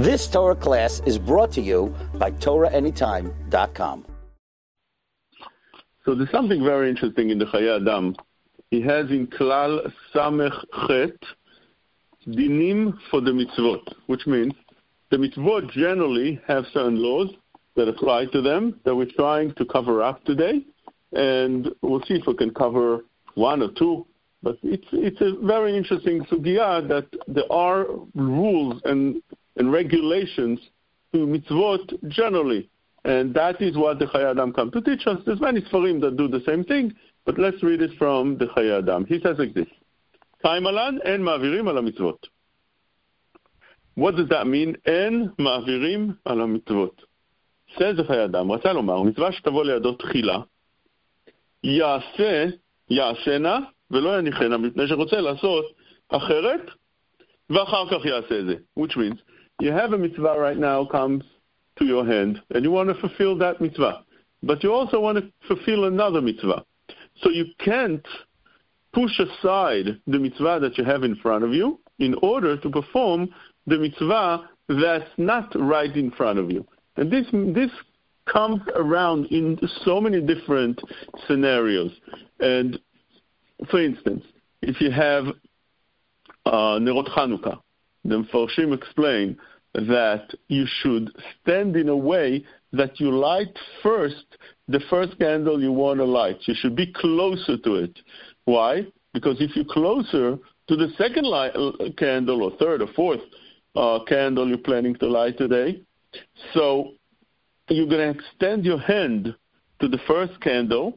This Torah class is brought to you by TorahAnytime.com. So there's something very interesting in the Chayei Adam. He has in Klal Samech Chet dinim for the mitzvot, which means the mitzvot generally have certain laws that apply to them that we're trying to cover up today, and we'll see if we can cover one or two. But it's it's a very interesting sugya that there are rules and and regulations to mitzvot generally. And that is what the Chayei Adam come to teach us. There's many Sfarim that do the same thing, but let's read it from the Chayei Adam. He says like this, Kaimalan en mavirim ala mitzvot. What does that mean? En mavirim ala mitzvot. Says the Chayei Adam, רצה לומר, מצווה שתבוא לידו תחילה, יעשה, יעשנה, ולא יניחנה, מפני שרוצה לעשות אחרת, ואחר כך יעשה את זה. which means, you have a mitzvah right now comes to your hand, and you want to fulfill that mitzvah. But you also want to fulfill another mitzvah. So you can't push aside the mitzvah that you have in front of you in order to perform the mitzvah that's not right in front of you. And this, this comes around in so many different scenarios. And for instance, if you have uh, Nerot Chanukah, the Mefarshim explain that you should stand in a way that you light first the first candle you want to light. You should be closer to it. Why? Because if you're closer to the second light, uh, candle or third or fourth uh, candle you're planning to light today, so you're going to extend your hand to the first candle,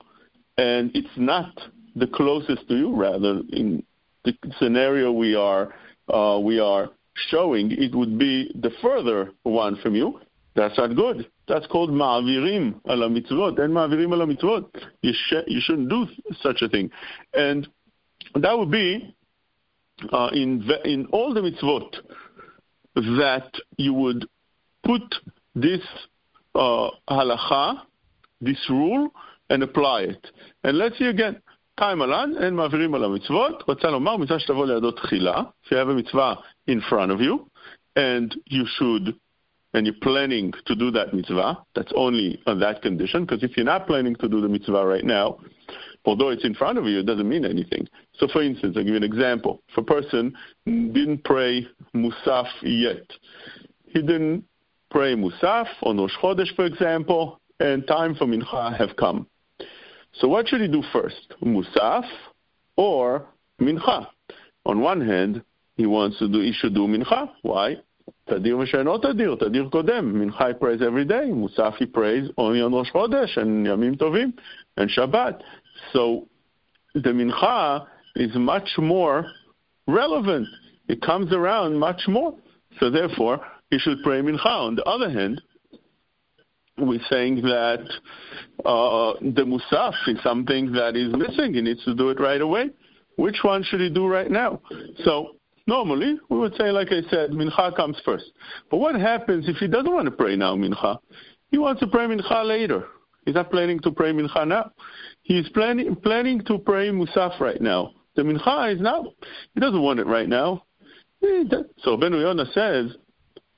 and it's not the closest to you. Rather, in the scenario we are uh, we are showing, it would be the further one from you. That's not good. That's called ma'avirim ala mitzvot. And ma'avirim ala mitzvot. You, sh- you shouldn't do such a thing. And that would be uh, in, in all the mitzvot that you would put this uh, halacha, this rule, and apply it. And let's see again. קיים עלן, אין מעבירים על המצוות. רוצה לומר, מצווה שתבוא לידו תחילה, if you have a mitzvah in front of you, and you should, and you're planning to do that mitzvah, that's only on that condition, because if you're not planning to do the mitzvah right now, although it's in front of you, it doesn't mean anything. So, for instance, I'll give you an example. If a person didn't pray Musaf yet, he didn't pray Musaf on Rosh Chodesh, for example, and time for Mincha have come. So what should he do first, Musaf or Mincha? On one hand, he wants to do, he should do mincha. Why? Tadir Meshano Tadir, Tadir Kodem. Mincha he prays every day. Musaf he prays only on Rosh Chodesh and Yamim Tovim and Shabbat. So the mincha is much more relevant. It comes around much more. So therefore, he should pray mincha. On the other hand, we're saying that uh, the musaf is something that is missing. He needs to do it right away. Which one should he do right now? So normally we would say, like I said, mincha comes first. But what happens if he doesn't want to pray now mincha? He wants to pray mincha later. He's not planning to pray mincha now. He's planning planning to pray musaf right now. The mincha is now. He doesn't want it right now. So Ben Yonah says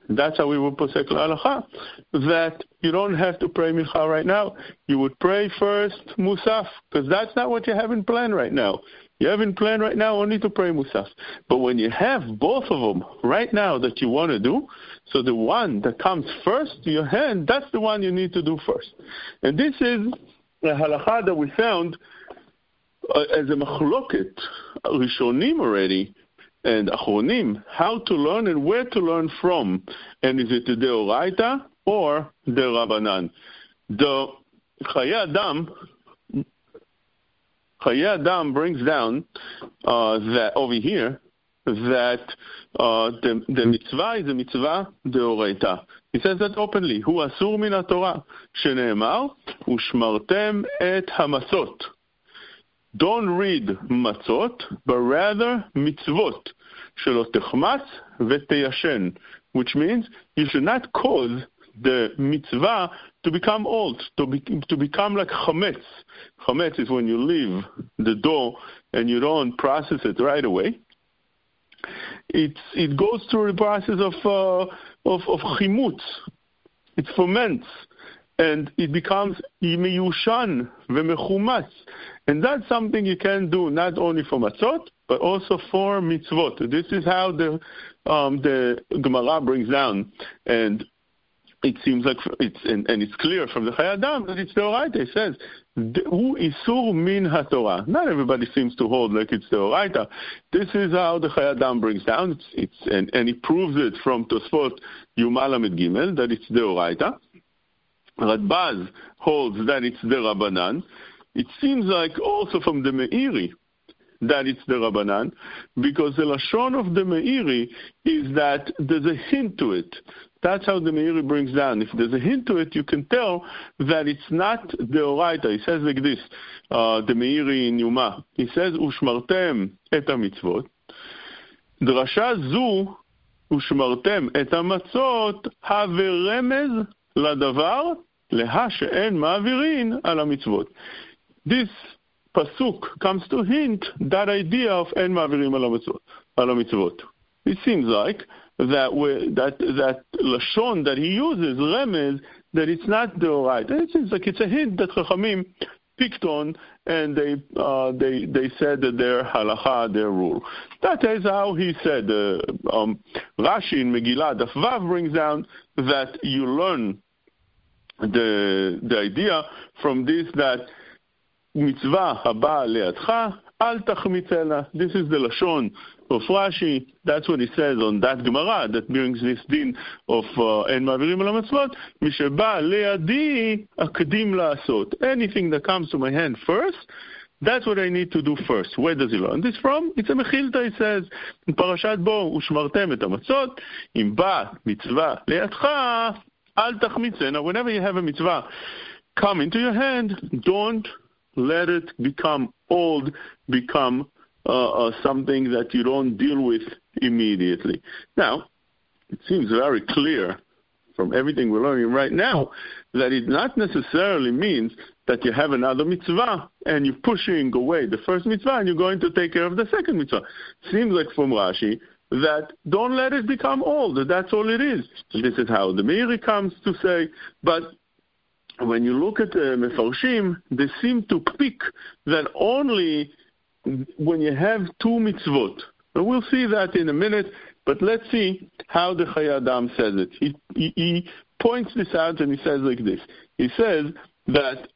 that's how we would posek halacha. That you don't have to pray mincha right now. You would pray first musaf because that's not what you have in plan right now. You have in plan right now only to pray musaf. But when you have both of them right now that you want to do, so the one that comes first to your hand, that's the one you need to do first. And this is a halacha that we found uh, as a machloket rishonim already and Achronim, how to learn and where to learn from. And is it the Deoraita or the Rabbanan? The Chayei Chayei Adam brings down uh, that over here that uh, the, the mitzvah is a mitzvah deoraita. He says that openly. הוא אסור מן התורה, שנאמר, u'shmartem et hamasot. Don't read מצות, but rather mitzvot שלא תחמץ which means you should not cause the mitzvah to become old, to, be, to become like chametz. Chametz is when you leave the dough and you don't process it right away. It's, it goes through the process of uh, of, of chimutz. It ferments and it becomes miyushan v'mechumatz. And that's something you can do not only for matzot, but also for mitzvot. This is how the um, the Gemara brings down, and it seems like it's and, and it's clear from the Chayei Adam that it's the Oraita. It says, "Hu isur min haTorah." Not everybody seems to hold like it's the Oraita. This is how the Chayei Adam brings down. It's, it's and, and he proves it from Tosfot Yumalamed Gimel that it's the Oraita. Radbaz holds that it's the Rabbanan. It seems like also from the Meiri that it's the Rabbanan, because the Lashon of the Meiri is that there's a hint to it. That's how the Meiri brings down. If there's a hint to it, you can tell that it's not the Oraita. He says like this, uh, the Meiri in Yuma. He says, Ushmartem et mitzvot. דרשה זו, ושמרתם את המצות, הווה רמז לדבר להא שאין מעבירין על המצוות. This pasuk comes to hint that idea of en mavirim al mitzvot. It seems like that that that lashon that he uses remez that it's not the right. It seems like it's a hint that Chachamim picked on and they uh, they they said that their halacha, their rule. That is how he said. Uh, um, Rashi in Megillah Daf Vav brings down that you learn the the idea from this that מצווה הבאה לידך, אל תחמיצנה. This is the לשון of Rashi. That's what he says on that Gemara that brings this din of אין מעבירים על המצוות. מי שבא לידי, אקדים לעשות. Anything that comes to my hand first, That's what I need to do first. Where does he learn this from? It's a Mechilta, he says, in פרשת בו, ושמרתם את המצות, אם בא מצווה לידך, אל תחמיצנה. Whenever you have a mitzvah come into your hand, don't let it become old, become uh, uh, something that you don't deal with immediately. Now, it seems very clear from everything we're learning right now that it not necessarily means that you have another mitzvah and you're pushing away the first mitzvah and you're going to take care of the second mitzvah. Seems like from Rashi that don't let it become old. That's all it is. This is how the Meiri comes to say, but when you look at the Mefarshim, they seem to pick that only when you have two mitzvot. And we'll see that in a minute, but let's see how the Chayei Adam says it. He, he, he, points this out and he says like this. He says that,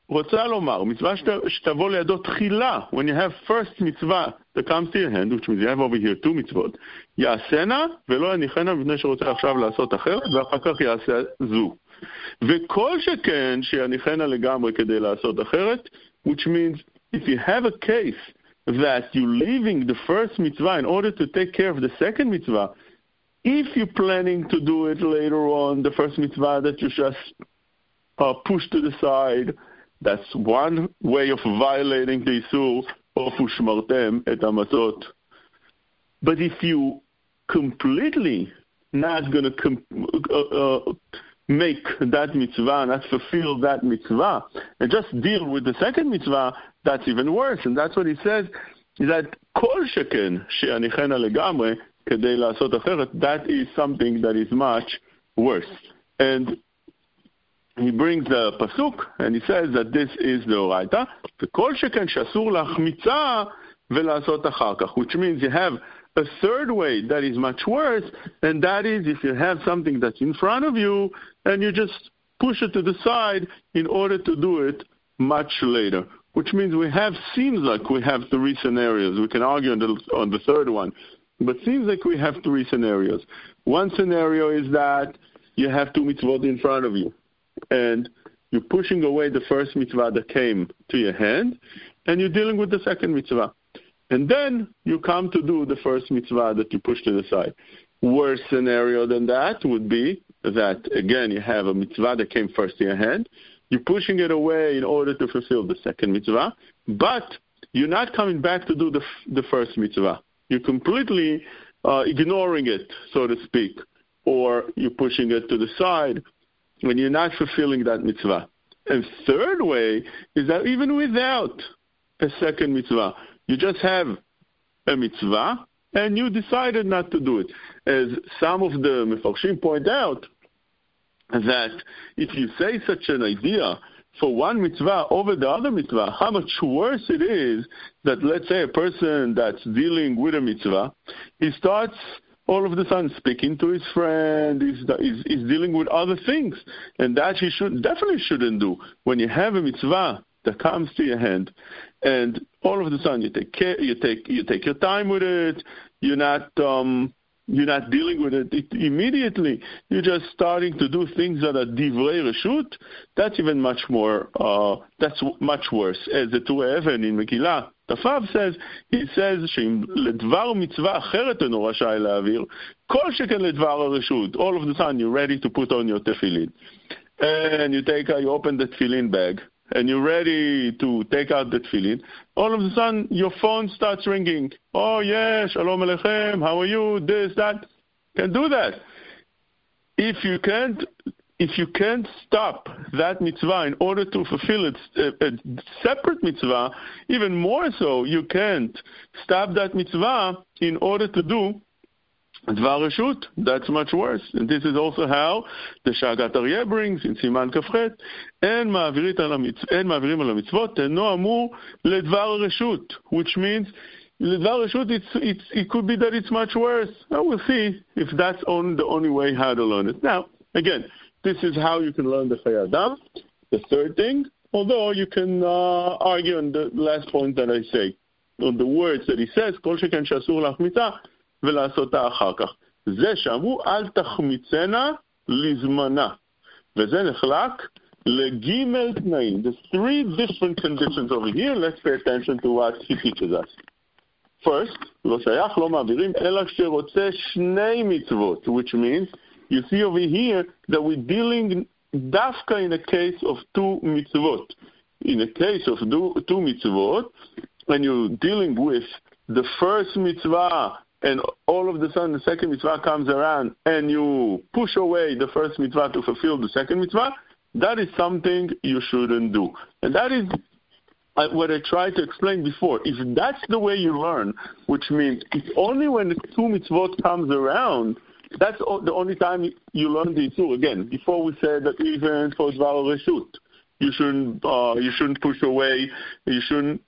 when you have first mitzvah that comes to your hand, which means you have over here two mitzvot. Yasena ve'lo anichena vnei שרוצה עכשיו la'asot acher v'achakach כך zu. וכל שכן שיניחנה לגמרי כדי לעשות אחרת, which means if you have a case that you're leaving the first mitzvah in order to take care of the second mitzvah, if you're planning to do it later on, the first mitzvah that you just uh, push to the side, that's one way of violating the Isur of Ushmartem et Amatot. But if you completely not going to com- uh, uh, make that mitzvah, not fulfill that mitzvah, and just deal with the second mitzvah, that's even worse. And that's what he says, that kol sheken she'anichena legamre kedei לעשות אחרת, that is something that is much worse. And he brings the pasuk and he says that this is the oraita, וכל שכן שאסור להחמיצה ולעשות אחר כך, which means you have a third way that is much worse, and that is if you have something that's in front of you and you just push it to the side in order to do it much later. Which means we have seems like we have three scenarios. We can argue on the on the third one, but seems like we have three scenarios. One scenario is that you have two mitzvot in front of you, and you're pushing away the first mitzvah that came to your hand, and you're dealing with the second mitzvah. And then you come to do the first mitzvah that you push to the side. Worst scenario than that would be that, again, you have a mitzvah that came first in your hand. You're pushing it away in order to fulfill the second mitzvah, but you're not coming back to do the, the first mitzvah. You're completely uh, ignoring it, so to speak, or you're pushing it to the side when you're not fulfilling that mitzvah. And third way is that even without a second mitzvah, you just have a mitzvah and you decided not to do it. As some of the Mefarshim point out, that if you say such an idea for one mitzvah over the other mitzvah, how much worse it is that, let's say, a person that's dealing with a mitzvah, he starts all of a sudden speaking to his friend, he's, he's, he's dealing with other things. And that he should definitely shouldn't do. When you have a mitzvah that comes to your hand, and all of a sudden you take care, you take you take your time with it. You're not um, you're not dealing with it, it immediately. You're just starting to do things that are divrei reshut. That's even much more. Uh, that's much worse. As the Tur Even in Megillah, the Tafav says, he says שאם לדבר מצווה אחרת אינו רשאי להעביר, כל שכן לדבר הרשות. All of the sudden you're ready to put on your tefillin. And you take, you open the tefillin bag, and you're ready to take out the tefillin, all of a sudden your phone starts ringing. Oh, yes, shalom aleichem, how are you? This, that. Can do that. If you can't, if you can't stop that mitzvah in order to fulfill its a, a separate mitzvah, even more so, you can't stop that mitzvah in order to do Dvarishut, that's much worse. And this is also how the Shaagat Aryeh brings in Siman Kafret, En Ma'avirim al mitzvot, Teno Amur Ledvar Reshut, which means Ledvar Reshut, it's, it's, it could be that it's much worse. I will see if that's on the only way how to learn it. Now, again, this is how you can learn the Chayei Adam. The third thing, although you can uh, argue on the last point that I say, on the words that he says, Kol Sheken Shasur Lachmita, ולעשותה אחר כך. זה שאמרו אל תחמיצנה לזמנה, וזה נחלק לגימל תנאים. The three different conditions over here, let's pay attention to what he teaches us. First, לא שייך, לא מעבירים, אלא שרוצה שני מצוות, which means, you see over here that we're dealing דווקא in a case of two mitzvot. In a case of two mitzvot, when you're dealing with the first mitzvah and all of a sudden the second mitzvah comes around and you push away the first mitzvah to fulfill the second mitzvah, that is something you shouldn't do. And that is what I tried to explain before. If that's the way you learn, which means it's only when the two mitzvot comes around, that's the only time you learn the two. Again, before we said that even for Dvar Reshut, you shouldn't uh, you shouldn't push away, you shouldn't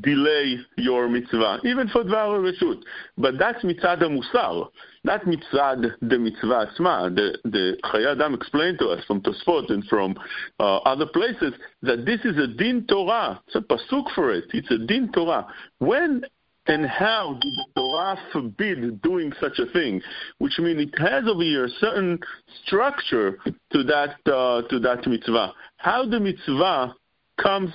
delay your mitzvah, even for dvar reshut. But that's mitzad musar, not mitzad the mitzvah asma. The, the Chayei Adam explained to us from Tosfot and from uh, other places that this is a din Torah. It's a pasuk for it. It's a din Torah. When and how did the Torah forbid doing such a thing? Which means it has over here a certain structure to that uh, to that mitzvah. How the mitzvah comes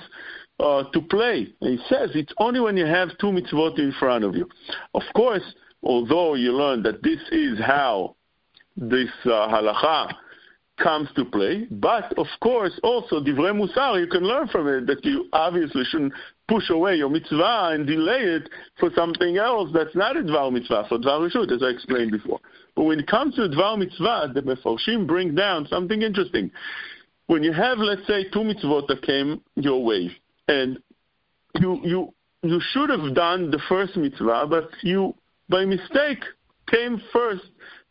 uh, to play. He says it's only when you have two mitzvot in front of you. Of course, although you learn that this is how this uh, halacha comes to play, but of course also divrei musar, you can learn from it that you obviously shouldn't push away your mitzvah and delay it for something else that's not a dvar mitzvah, for dvar reshut, as I explained before. But when it comes to dvar mitzvah, the mefarshim bring down something interesting. When you have, let's say, two mitzvot that came your way, and you you you should have done the first mitzvah, but you by mistake came first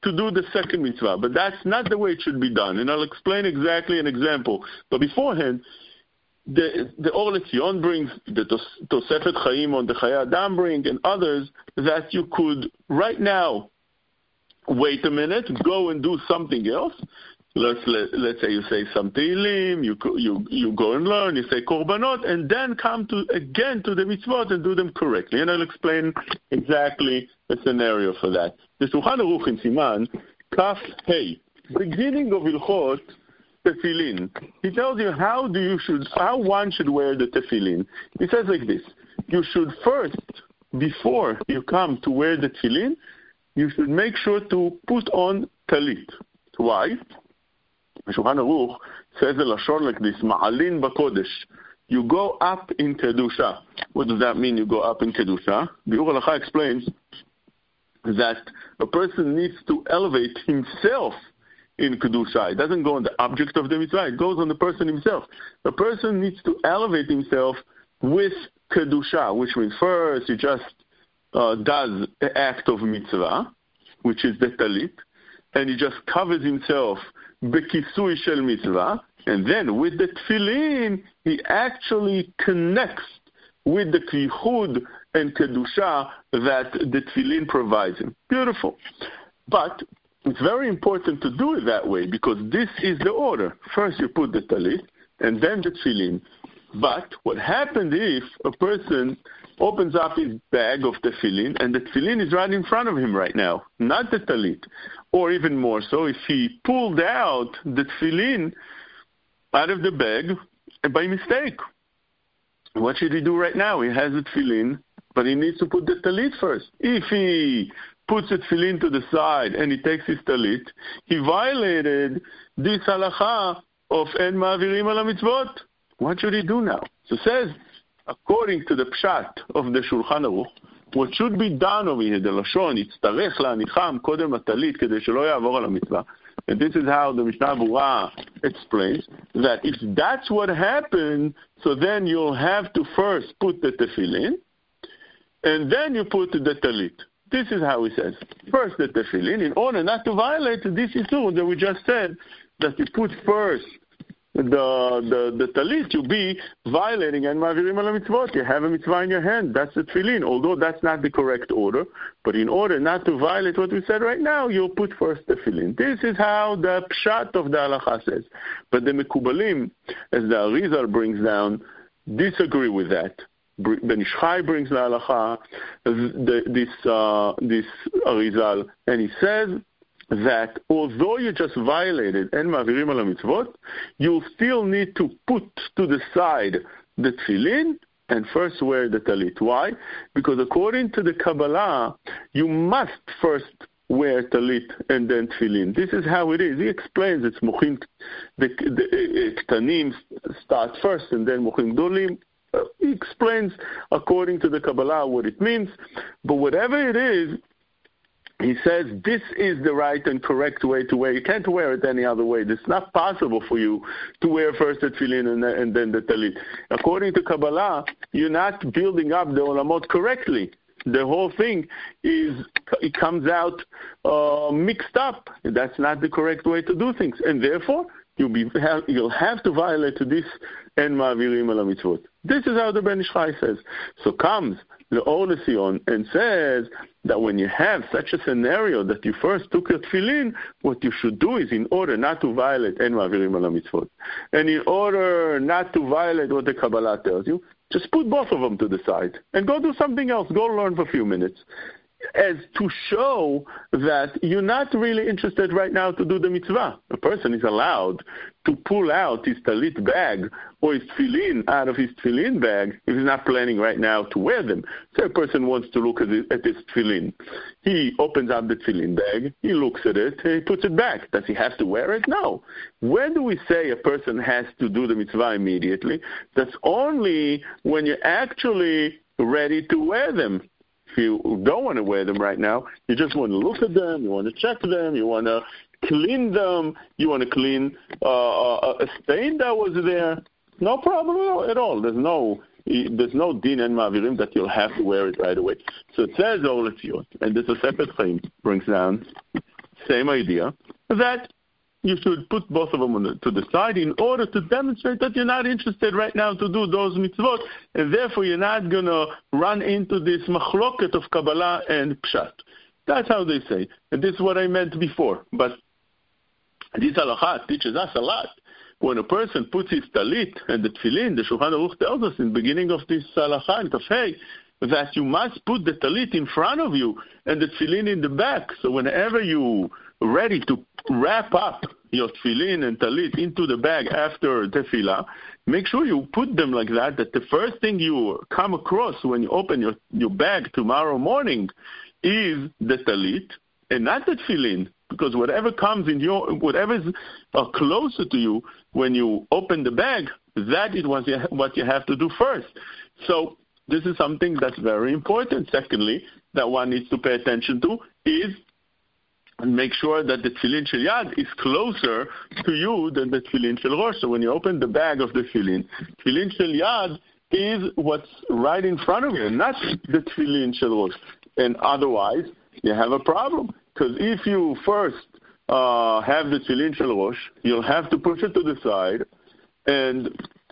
to do the second mitzvah. But that's not the way it should be done, and I'll explain exactly an example. But beforehand, the the Or brings the Tosefet Chaim on the Chayei Adam bring and others that you could right now wait a minute, go and do something else, let's let, let's say you say some Tehillim, you you you go and learn, you say korbanot, and then come to again to the mitzvot and do them correctly. And I'll explain exactly the scenario for that. The Shulchan Aruch in Siman Kaf Hey, beginning of Hilchot Tefillin. He tells you how do you should how one should wear the tefillin. He says like this: you should first, before you come to wear the tefillin, you should make sure to put on talit. Why? Shulchan Aruch says the Lashon like this, Ma'alin b'kodesh. You go up in Kedusha. What does that mean, you go up in Kedusha? The Biur Halacha explains that a person needs to elevate himself in Kedusha. It doesn't go on the object of the mitzvah, it goes on the person himself. The person needs to elevate himself with Kedusha, which means first you just uh, does an act of mitzvah, which is the talit, and he just covers himself bekisui shel mitzvah, and then with the tefillin, he actually connects with the kvichud and kedusha that the tefillin provides him. Beautiful. But it's very important to do it that way because this is the order. First you put the talit, and then the tefillin. But what happened if a person opens up his bag of tefillin and the tefillin is right in front of him right now, not the talit? Or even more so, if he pulled out the tefillin out of the bag by mistake. What should he do right now? He has the tefillin, but he needs to put the talit first. If he puts the tefillin to the side and he takes his talit, he violated this halacha of en ma'avirim al mitzvot. What should he do now? So says, according to the pshat of the Shulchan Aruch, what should be done over here, the Lashon, יצטרך להניחם קודם הטלית כדי שלא יעבור על המצווה. And this is how the Mishnah Berurah explains that if that's what happened, so then you'll have to first put the tefillin, and then you put the talit. This is how he says. First the tefillin, in order not to violate this issue that we just said, that you put first the the the talit, you be violating and mavirim al mitzvot. You have a mitzvah in your hand. That's the tefillin. Although that's not the correct order, but in order not to violate what we said right now, you'll put first the tefillin. This is how the pshat of the halacha says. But the mekubalim, as the Arizal brings down, disagree with that. Ben Ish brings the halacha, this uh, this Arizal, and he says that although you just violated en mavirim al mitzvot, you still need to put to the side the tefillin and first wear the talit. Why? Because according to the Kabbalah, you must first wear talit and then tefillin. This is how it is. He explains it's muchim, the, the ktanim start first and then muchim dolim. He explains according to the Kabbalah what it means. But whatever it is, he says this is the right and correct way to wear. You can't wear it any other way. It's not possible for you to wear first the tefillin and, and then the talit. According to Kabbalah, you're not building up the olamot correctly. The whole thing is it comes out uh, mixed up. That's not the correct way to do things, and therefore you'll be you'll have to violate this and ma'avirim al mitzvot. This is how the Ben Ish Chai says. So comes the LeTzion and says that when you have such a scenario that you first took your tefillin, what you should do is in order not to violate en ma'avirim al mitzvot, and in order not to violate what the Kabbalah tells you, just put both of them to the side and go do something else. Go learn for a few minutes as to show that you're not really interested right now to do the mitzvah. A person is allowed to pull out his talit bag or his tefillin out of his tefillin bag if he's not planning right now to wear them. So a person wants to look at, at his tefillin. He opens up the tefillin bag, he looks at it, he puts it back. Does he have to wear it? No. When do we say a person has to do the mitzvah immediately? That's only when you're actually ready to wear them you don't want to wear them right now, you just want to look at them, you want to check them, you want to clean them, you want to clean uh, uh a stain that was there. No problem at all. There's no there's no din and mavirim that you'll have to wear it right away. So it says all of you, and this a separate thing brings down same idea that you should put both of them the, to the side in order to demonstrate that you're not interested right now to do those mitzvot, and therefore you're not going to run into this machloket of Kabbalah and Pshat. That's how they say. And this is what I meant before. But this halakha teaches us a lot. When a person puts his talit and the tefillin, the Shulchan Aruch tells us in the beginning of this halakha in Kaf Hey, that you must put the talit in front of you and the tefillin in the back. So whenever you ready to wrap up your tefillin and talit into the bag after tefillah, make sure you put them like that, that the first thing you come across when you open your, your bag tomorrow morning is the talit and not the tefillin. Because whatever comes in your, whatever is uh, closer to you when you open the bag, that is what you, what you have to do first. So this is something that's very important. Secondly, that one needs to pay attention to is and make sure that the tefillin shel yad is closer to you than the tefillin shel rosh. So when you open the bag of the tefillin, tefillin shel yad is what's right in front of you, not the tefillin shel rosh. And otherwise, you have a problem. Because if you first uh, have the tefillin shel rosh, you'll have to push it to the side and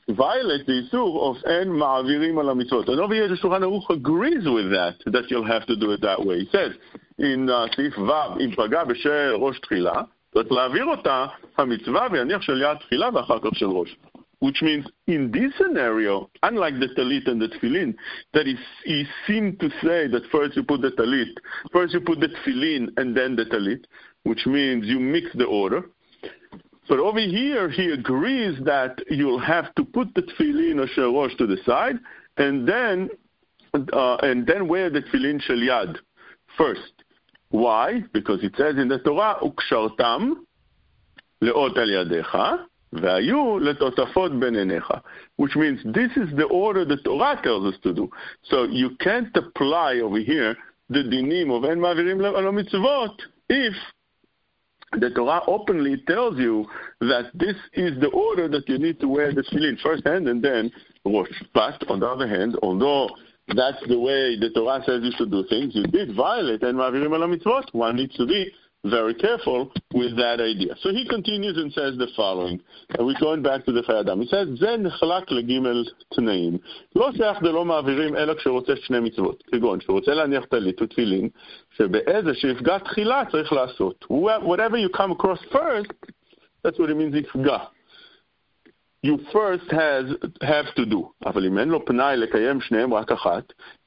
violate the isur of en ma'avirim al mitzvot. And over here, the Shulchan Aruch agrees with that, that you'll have to do it that way. He says in סעיף ו', אם פגע בשל ראש תחילה, צריך להעביר אותה המצווה ויניח של יד תחילה ואחר כך של ראש. Which means in this scenario, unlike the talit and the tefillin, that is, he seemed to say that first you put the talit, first you put the tefillin and then the talit, which means you mix the order. But over here, he agrees that you'll have to put the tefillin or sherosh to the side, and then uh, and then wear the tefillin shel yad first. Why? Because it says in the Torah, "Ukshartam leot al yadecha." והיו לתוספות בין עיניך, which means this is the order the Torah tells us to do. So you can't apply over here the dinim of אין מעבירים על המצוות if the Torah openly tells you that this is the order that you need to wear the tefillin first hand and then wash. But on the other hand, although that's the way the Torah says you should do things, you did violate and mavirim al mitzvot. One needs to be very careful with that idea. So he continues and says the following. And we're going back to the Chayei Adam. He says, then Zen chlak legimel tnaim. Lo seach de lo ma'avirim ela kshirotze shne mitzvot. Kegon, kshirotze la niach talitu tfilin. Shebe'eze shifgat tchila tzrich lasot. Whatever you come across first, that's what it means, ifgah. You first has, have to do. אבל אם אין לו פנאי לקיים שניהם רק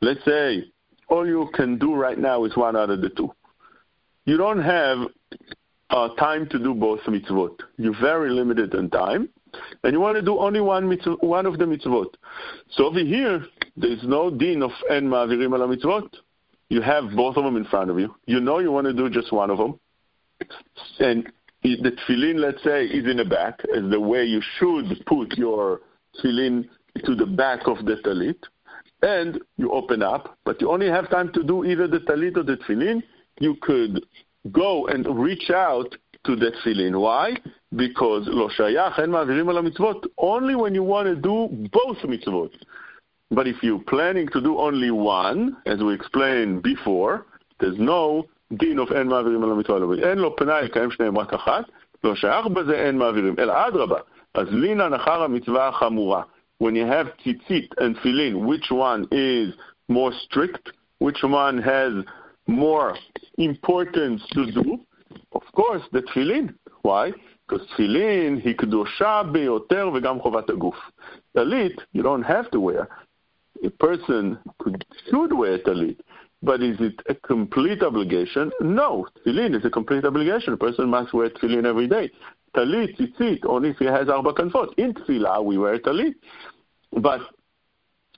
let's say, all you can do right now is one out of the two you don't have uh, time to do both mitzvot. You're very limited in time, and you want to do only one mitzvah, one of the mitzvot. So over here, there's no din of en ma'avirim ala mitzvot. You have both of them in front of you. You know you want to do just one of them, and the tefillin, let's say, is in the back, as the way you should put your tefillin to the back of the talit, and you open up, but you only have time to do either the talit or the tefillin you could go and reach out to that tefillin. Why? Because lo shayach en ma'avirim al mitzvot only when you want to do both mitzvot. But if you're planning to do only one, as we explained before, there's no דין of אין מעבירים על המצווה אין לו פנאי לקיים שניהם רק אחת, לא שייך בזה אין מעבירים, אלא אדרבה, אז לינן אחר המצווה החמורה. When you have tzitzit and tefillin, which one is more strict? Which one has more importance to do? Of course, the tefillin. Why? Because tefillin he beyoter v'gam chovat aguf. Talit you don't have to wear. A person could, should wear talit, but is it a complete obligation? No, tefillin is a complete obligation. A person must wear tefillin every day. Talit, tzitzit, only if he has arba kanfot. In tefillah, we wear talit. But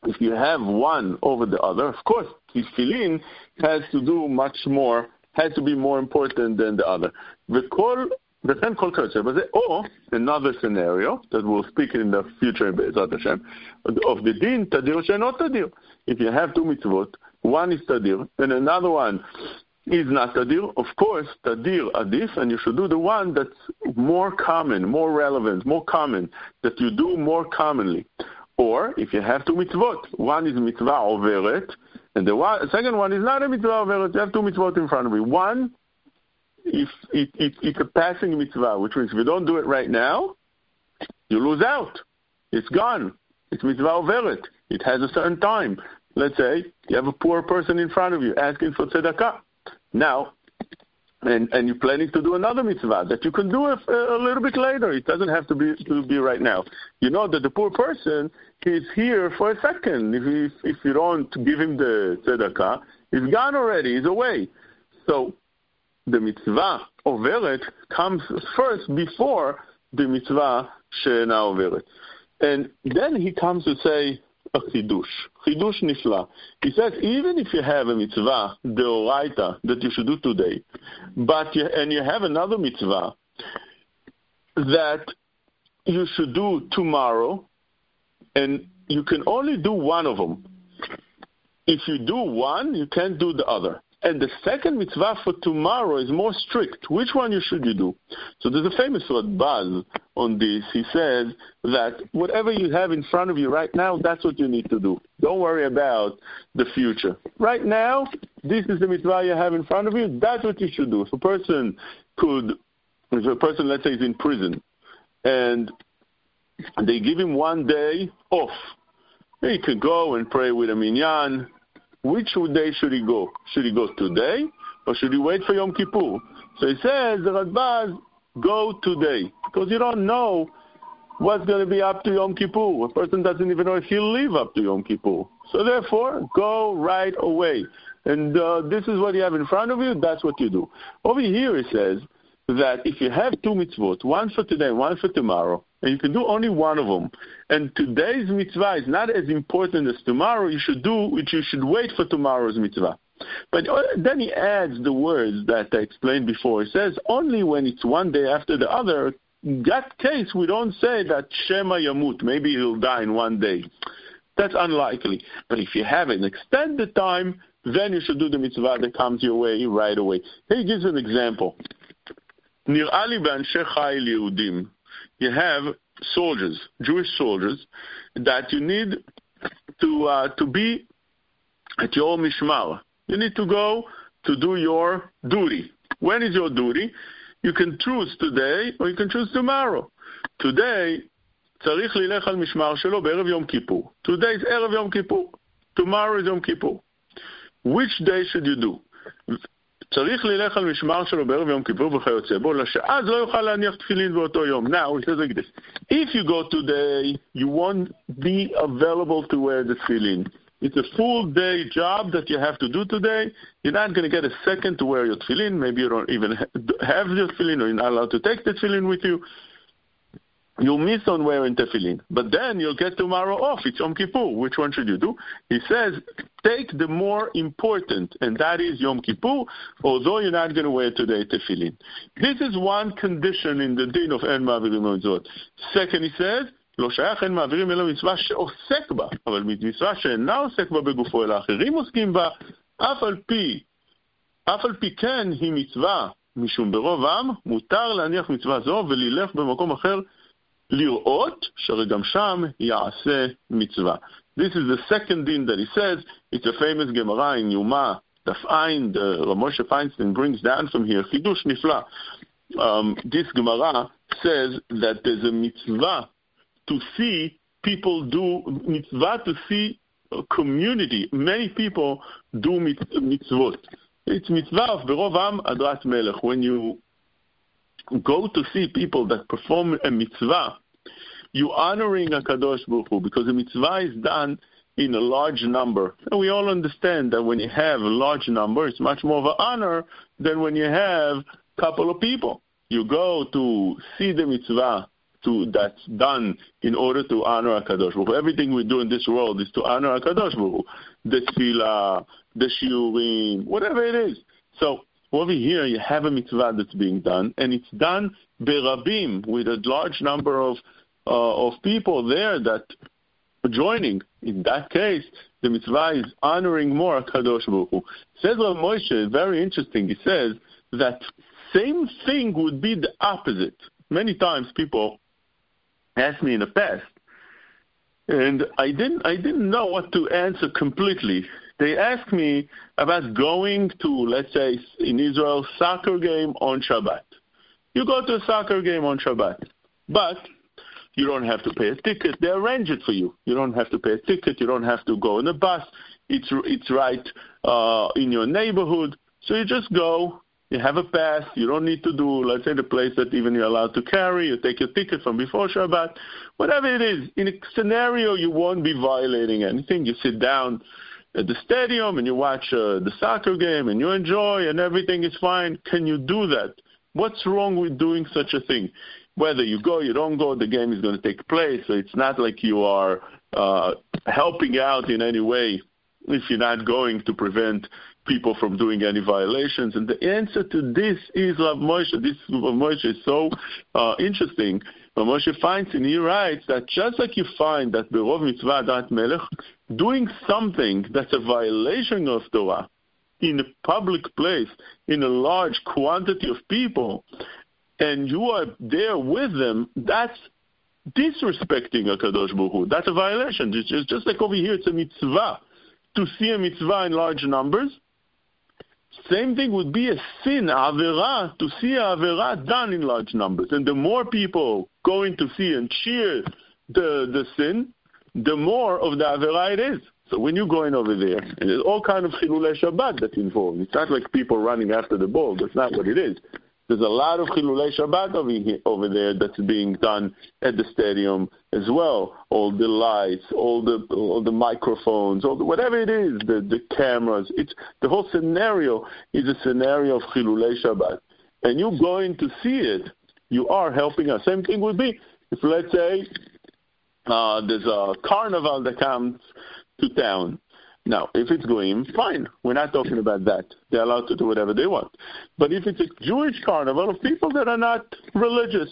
if you have one over the other, of course, tefillin has to do much more, has to be more important than the other. וכל, וכן כל כיוצא בזה, or another scenario that we'll speak in the future בעזרת השם, of the din תדיר שאינו תדיר. If you have two mitzvot, one is tadir and another one is not tadir, of course, tadir adif, and you should do the one that's more common, more relevant, more common, that you do more commonly. Or if you have two mitzvot, one is mitzvah overet, and the one, second one is not a mitzvah overet. You have two mitzvot in front of you. One, if it, it, it's a passing mitzvah, which means if you don't do it right now, you lose out. It's gone. It's mitzvah overet. It has a certain time. Let's say you have a poor person in front of you asking for tzedakah. Now, and and you're planning to do another mitzvah that you can do a, a little bit later. It doesn't have to be to be right now. You know that the poor person is here for a second. If you, if you don't give him the tzedakah, he's gone already. He's away. So the mitzvah overet comes first before the mitzvah she'ena overet. And then he comes to say a chidush, chidush nifla. He says even if you have a mitzvah deoraita that you should do today, but you, and you have another mitzvah that you should do tomorrow, and you can only do one of them. If you do one, you can't do the other. And the second mitzvah for tomorrow is more strict. Which one you should you do? So there's a famous Radbaz on this. He says that whatever you have in front of you right now, that's what you need to do. Don't worry about the future. Right now, this is the mitzvah you have in front of you, that's what you should do. If a person could, if a person, let's say, is in prison, and they give him one day off, he could go and pray with a minyan. Which day should he go? Should he go today, or should he wait for Yom Kippur? So he says, the Radbaz, go today, because you don't know what's going to be up to Yom Kippur. A person doesn't even know if he'll live up to Yom Kippur. So therefore, go right away. And uh, this is what you have in front of you, that's what you do. Over here it says that if you have two mitzvot, one for today, one for tomorrow, and you can do only one of them, and today's mitzvah is not as important as tomorrow, you should do, which you should wait for tomorrow's mitzvah. But uh, then he adds the words that I explained before. He says only when it's one day after the other in that case, we don't say that Shema Yamut, maybe he'll die in one day. That's unlikely. But if you have an extended time, then you should do the mitzvah that comes your way right away. He gives an example. נראה לי באנשי חיל יהודים, you have soldiers, Jewish soldiers, that you need to, uh, to be at your mishmar. You need to go to do your duty. When is your duty? You can choose today or you can choose tomorrow. Today, צריך ללך על משמר שלו בערב יום כיפור. Today is ערב יום כיפור. Tomorrow is יום כיפור. Which day should you do? צריך ללך על משמר שלו בערב יום כיפור וכיוצא בו, אז לא יוכל להניח תפילין באותו יום. Now, he says like this, if you go today, you won't be available to wear the tefillin. It's a full day job that you have to do today. You're not going to get a second to wear your tefillin. Maybe you don't even have your tefillin or you're not allowed to take the tefillin with you. You'll miss on wearing tefillin. But then you'll get tomorrow off. It's Yom Kippur. Which one should you do? He says, take the more important, and that is Yom Kippur, although you're not going to wear today tefillin. This is one condition in the din of En Ma'avirim Second, he says, לא שייך, אין מעבירים אלא מצווה שעוסק בה, אבל מצווה שאינה עוסק בה בגופו, אלא אחרים עוסקים בה, אף על פי, אף על פי כן היא מצווה, משום ברוב עם מותר להניח מצווה זו וללך במקום אחר לראות, שהרי גם שם יעשה מצווה. This is the second din that he says. It's a famous Gemara in Yuma, Daf Ein, the Rav Moshe Feinstein brings down from here, Chidush Nifla. Um, this Gemara says that there's a mitzvah to see people do, mitzvah to see a community, many people do mitzvot. It's mitzvah of Berovam Adrat Melech. When you go to see people that perform a mitzvah, you're honoring a Kadosh Baruch Hu, because a mitzvah is done in a large number. And we all understand that when you have a large number, it's much more of an honor than when you have a couple of people. You go to see the mitzvah to that's done in order to honor Hakadosh Baruch Hu. Everything we do in this world is to honor Hakadosh Baruch Hu. The tefillah, the shiurim, whatever it is. So over here you have a mitzvah that's being done, and it's done berabim with a large number of uh, of people there that are joining. In that case, the mitzvah is honoring more Hakadosh Baruch Hu. Says Rav Moshe, very interesting. He says that same thing would be the opposite. Many times people ask me in the past, and I didn't I didn't know what to answer completely. They asked me about going to, let's say, in Israel, soccer game on Shabbat. You go to a soccer game on Shabbat, but you don't have to pay a ticket. They arrange it for you. You don't have to pay a ticket. You don't have to go in a bus. It's it's right uh, in your neighborhood. So you just go you have a pass. You don't need to do, let's say, the place that even you're allowed to carry. You take your ticket from before Shabbat. Whatever it is, in a scenario you won't be violating anything. You sit down at the stadium and you watch uh, the soccer game and you enjoy and everything is fine. Can you do that? What's wrong with doing such a thing? Whether you go, you don't go, the game is going to take place. So it's not like you are uh, helping out in any way if you're not going to prevent people from doing any violations? And the answer to this is Rav Moshe. This Rav Moshe is so uh, interesting. Rav Moshe and he writes that just like you find that Berov Mitzvah Dat Melech, doing something that's a violation of Torah in a public place, in a large quantity of people, and you are there with them, that's disrespecting a Kadosh Hu. That's a violation. It's just, just like over here, it's a mitzvah to see a mitzvah in large numbers, Same thing would be a sin, avera, to see avera done in large numbers. And the more people going to see and cheer the, the sin, the more of the avera it is. So when you're going over there, and there's all kind of chilulei Shabbat that's involved. It's not like people running after the ball. That's not what it is. There's a lot of Chilulei Shabbat over, here, over there that's being done at the stadium as well. All the lights, all the all the microphones, all the, whatever it is, the, the cameras. It's the whole scenario is a scenario of Chilulei Shabbat, and you're going to see it. You are helping us. Same thing would be if let's say uh, there's a carnival that comes to town now, if it's goyim, fine. We're not talking about that. They're allowed to do whatever they want. But if it's a Jewish carnival of people that are not religious,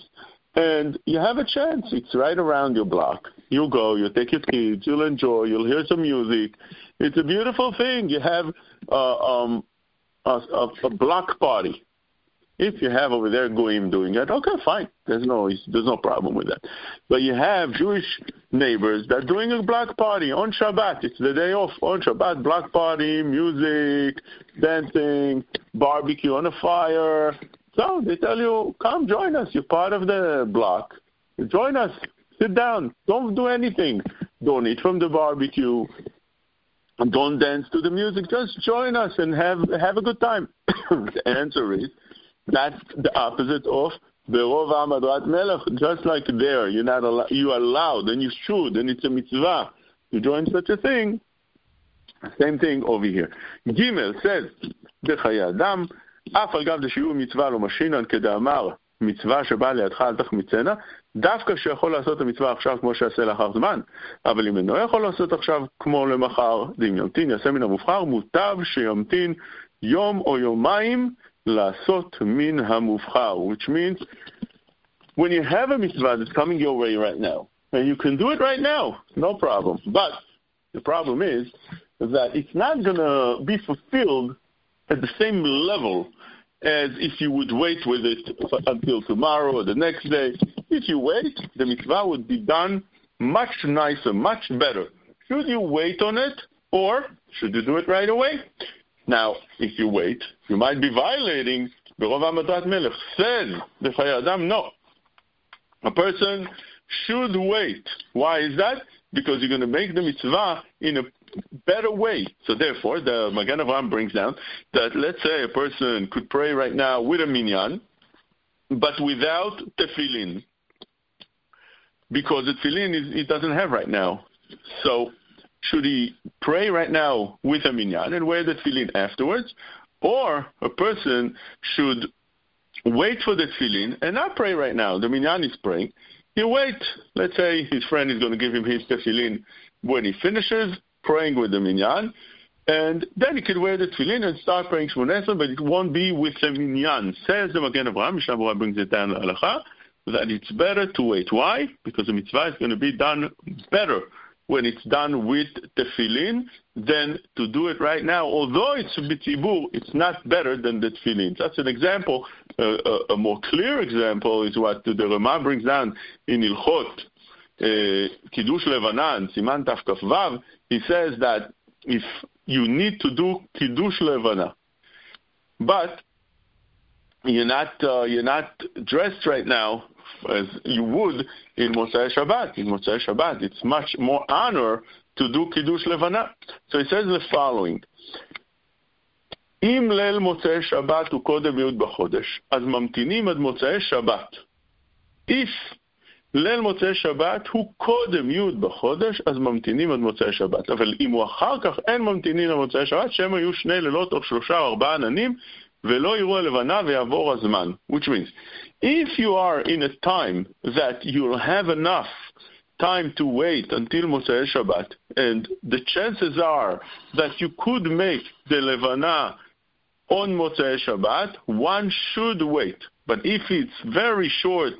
and you have a chance, it's right around your block. You go, you take your kids, you'll enjoy, you'll hear some music. It's a beautiful thing. You have uh, um, a, a, a block party if you have over there Goyim doing it, okay, fine. There's no there's no problem with that. But you have Jewish neighbors that are doing a black party on Shabbat. It's the day off on Shabbat. Black party, music, dancing, barbecue on a fire. So they tell you, come join us. You're part of the block. Join us. Sit down. Don't do anything. Don't eat from the barbecue. Don't dance to the music. Just join us and have have a good time. the answer is that's the opposite of Berov Amadrat Melech. Just like there, you're not al- you are allowed and you should, and it's a mitzvah to join such a thing. Same thing over here. Gimel says, בחיי אדם, אף על גב דשיעור מצווה לא משינן כדאמר מצווה שבאה לידך אל תחמיצנה, דווקא שיכול לעשות את המצווה עכשיו כמו שיעשה לאחר זמן, אבל אם אינו יכול לעשות עכשיו כמו למחר, ואם ימתין יעשה מן המובחר, מוטב שימתין יום או יומיים Lasot min hamuvchar, which means when you have a mitzvah that's coming your way right now, and you can do it right now, no problem. But the problem is that it's not going to be fulfilled at the same level as if you would wait with it until tomorrow or the next day. If you wait, the mitzvah would be done much nicer, much better. Should you wait on it, or should you do it right away? Now, if you wait, you might be violating Berov Am Hadrat Melech. Said the Adam, no. A person should wait. Why is that? Because you're going to make the mitzvah in a better way. So therefore, the Magen Avraham brings down that let's say a person could pray right now with a minyan, but without tefillin, because the tefillin is, it doesn't have right now. So should he pray right now with a minyan and wear the tefillin afterwards, or a person should wait for the tefillin and not pray right now. The minyan is praying. He wait. Let's say his friend is going to give him his tefillin when he finishes praying with the minyan, and then he could wear the tefillin and start praying Shmoneh but it won't be with the minyan. Says the Magen Avraham, Mishnah brings it down to that it's better to wait. Why? Because the mitzvah is going to be done better when it's done with tefillin than to do it right now. Although it's bitzibur, it's not better than the tefillin. That's an example. Uh, a, a, more clear example is what the Rama brings down in Hilchot uh, Kiddush Levana, Siman Tafkaf He says that if you need to do Kiddush Levana, but you're not uh, you're not dressed right now as you would in Motzei Shabbat. In Motzei Shabbat, it's much more honor to do Kiddush Levana. So he says the following. אם ליל מוצאי שבת הוא קודם י' בחודש, אז ממתינים עד מוצאי שבת. If ליל מוצאי שבת הוא קודם י' בחודש, אז ממתינים עד מוצאי שבת. אבל אם הוא אחר כך, אין ממתינים עד מוצאי שבת, שהם היו שני לילות או שלושה או ארבעה עננים, ולא יראו הלבנה ויעבור הזמן. Which means, if you are in a time that you'll have enough time to wait until Motzei Shabbat, and the chances are that you could make the Levana on Motzei Shabbat, one should wait. But if it's very short,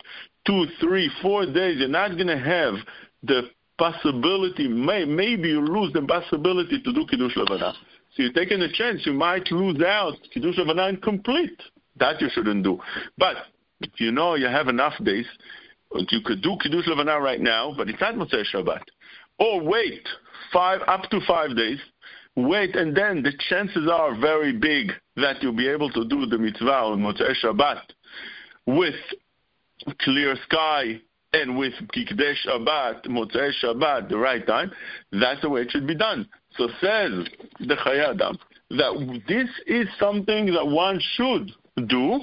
two, three, four days, you're not going to have the possibility, may, maybe you lose the possibility to do Kiddush Levana. So you're taking a chance, you might lose out Kiddush Levana incomplete. That you shouldn't do. But if you know you have enough days, you could do Kiddush Levana right now, but it's not Motzei Shabbat. Or wait five up to five days, wait, and then the chances are very big that you'll be able to do the mitzvah on Motzei Shabbat with clear sky and with Kikdesh Shabbat, Motzei Shabbat, the right time, that's the way it should be done. So says the Chayei Adam that this is something that one should do,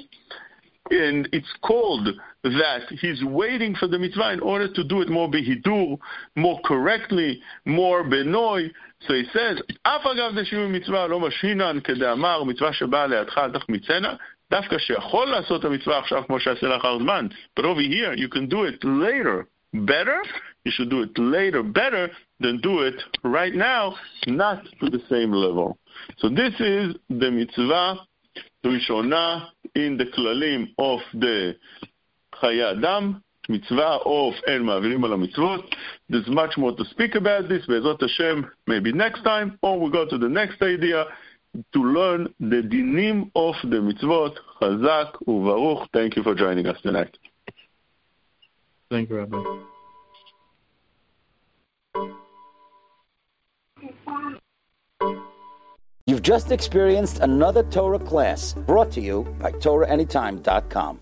and it's called that he's waiting for the mitzvah in order to do it more behidur, more correctly, more benoy. So he says, אף אגב דשיעור מצווה לא משינה כדאמר, מצווה שבאה לידך אל תחמיצנה, דווקא שיכול לעשות את המצווה עכשיו כמו שעשה לאחר זמן. But over here, you can do it later better. You should do it later better than do it right now, not to the same level. So this is the mitzvah Rishona in the klalim of the Chayei Adam, mitzvah of En Ma'avirim Al Mitzvot. There's much more to speak about this, Be'ezot Hashem, maybe next time, or we go to the next idea to learn the dinim of the mitzvot. Chazak uvaruch. Thank you for joining us tonight. Thank you, Rabbi. You've just experienced another Torah class brought to you by TorahAnytime.com.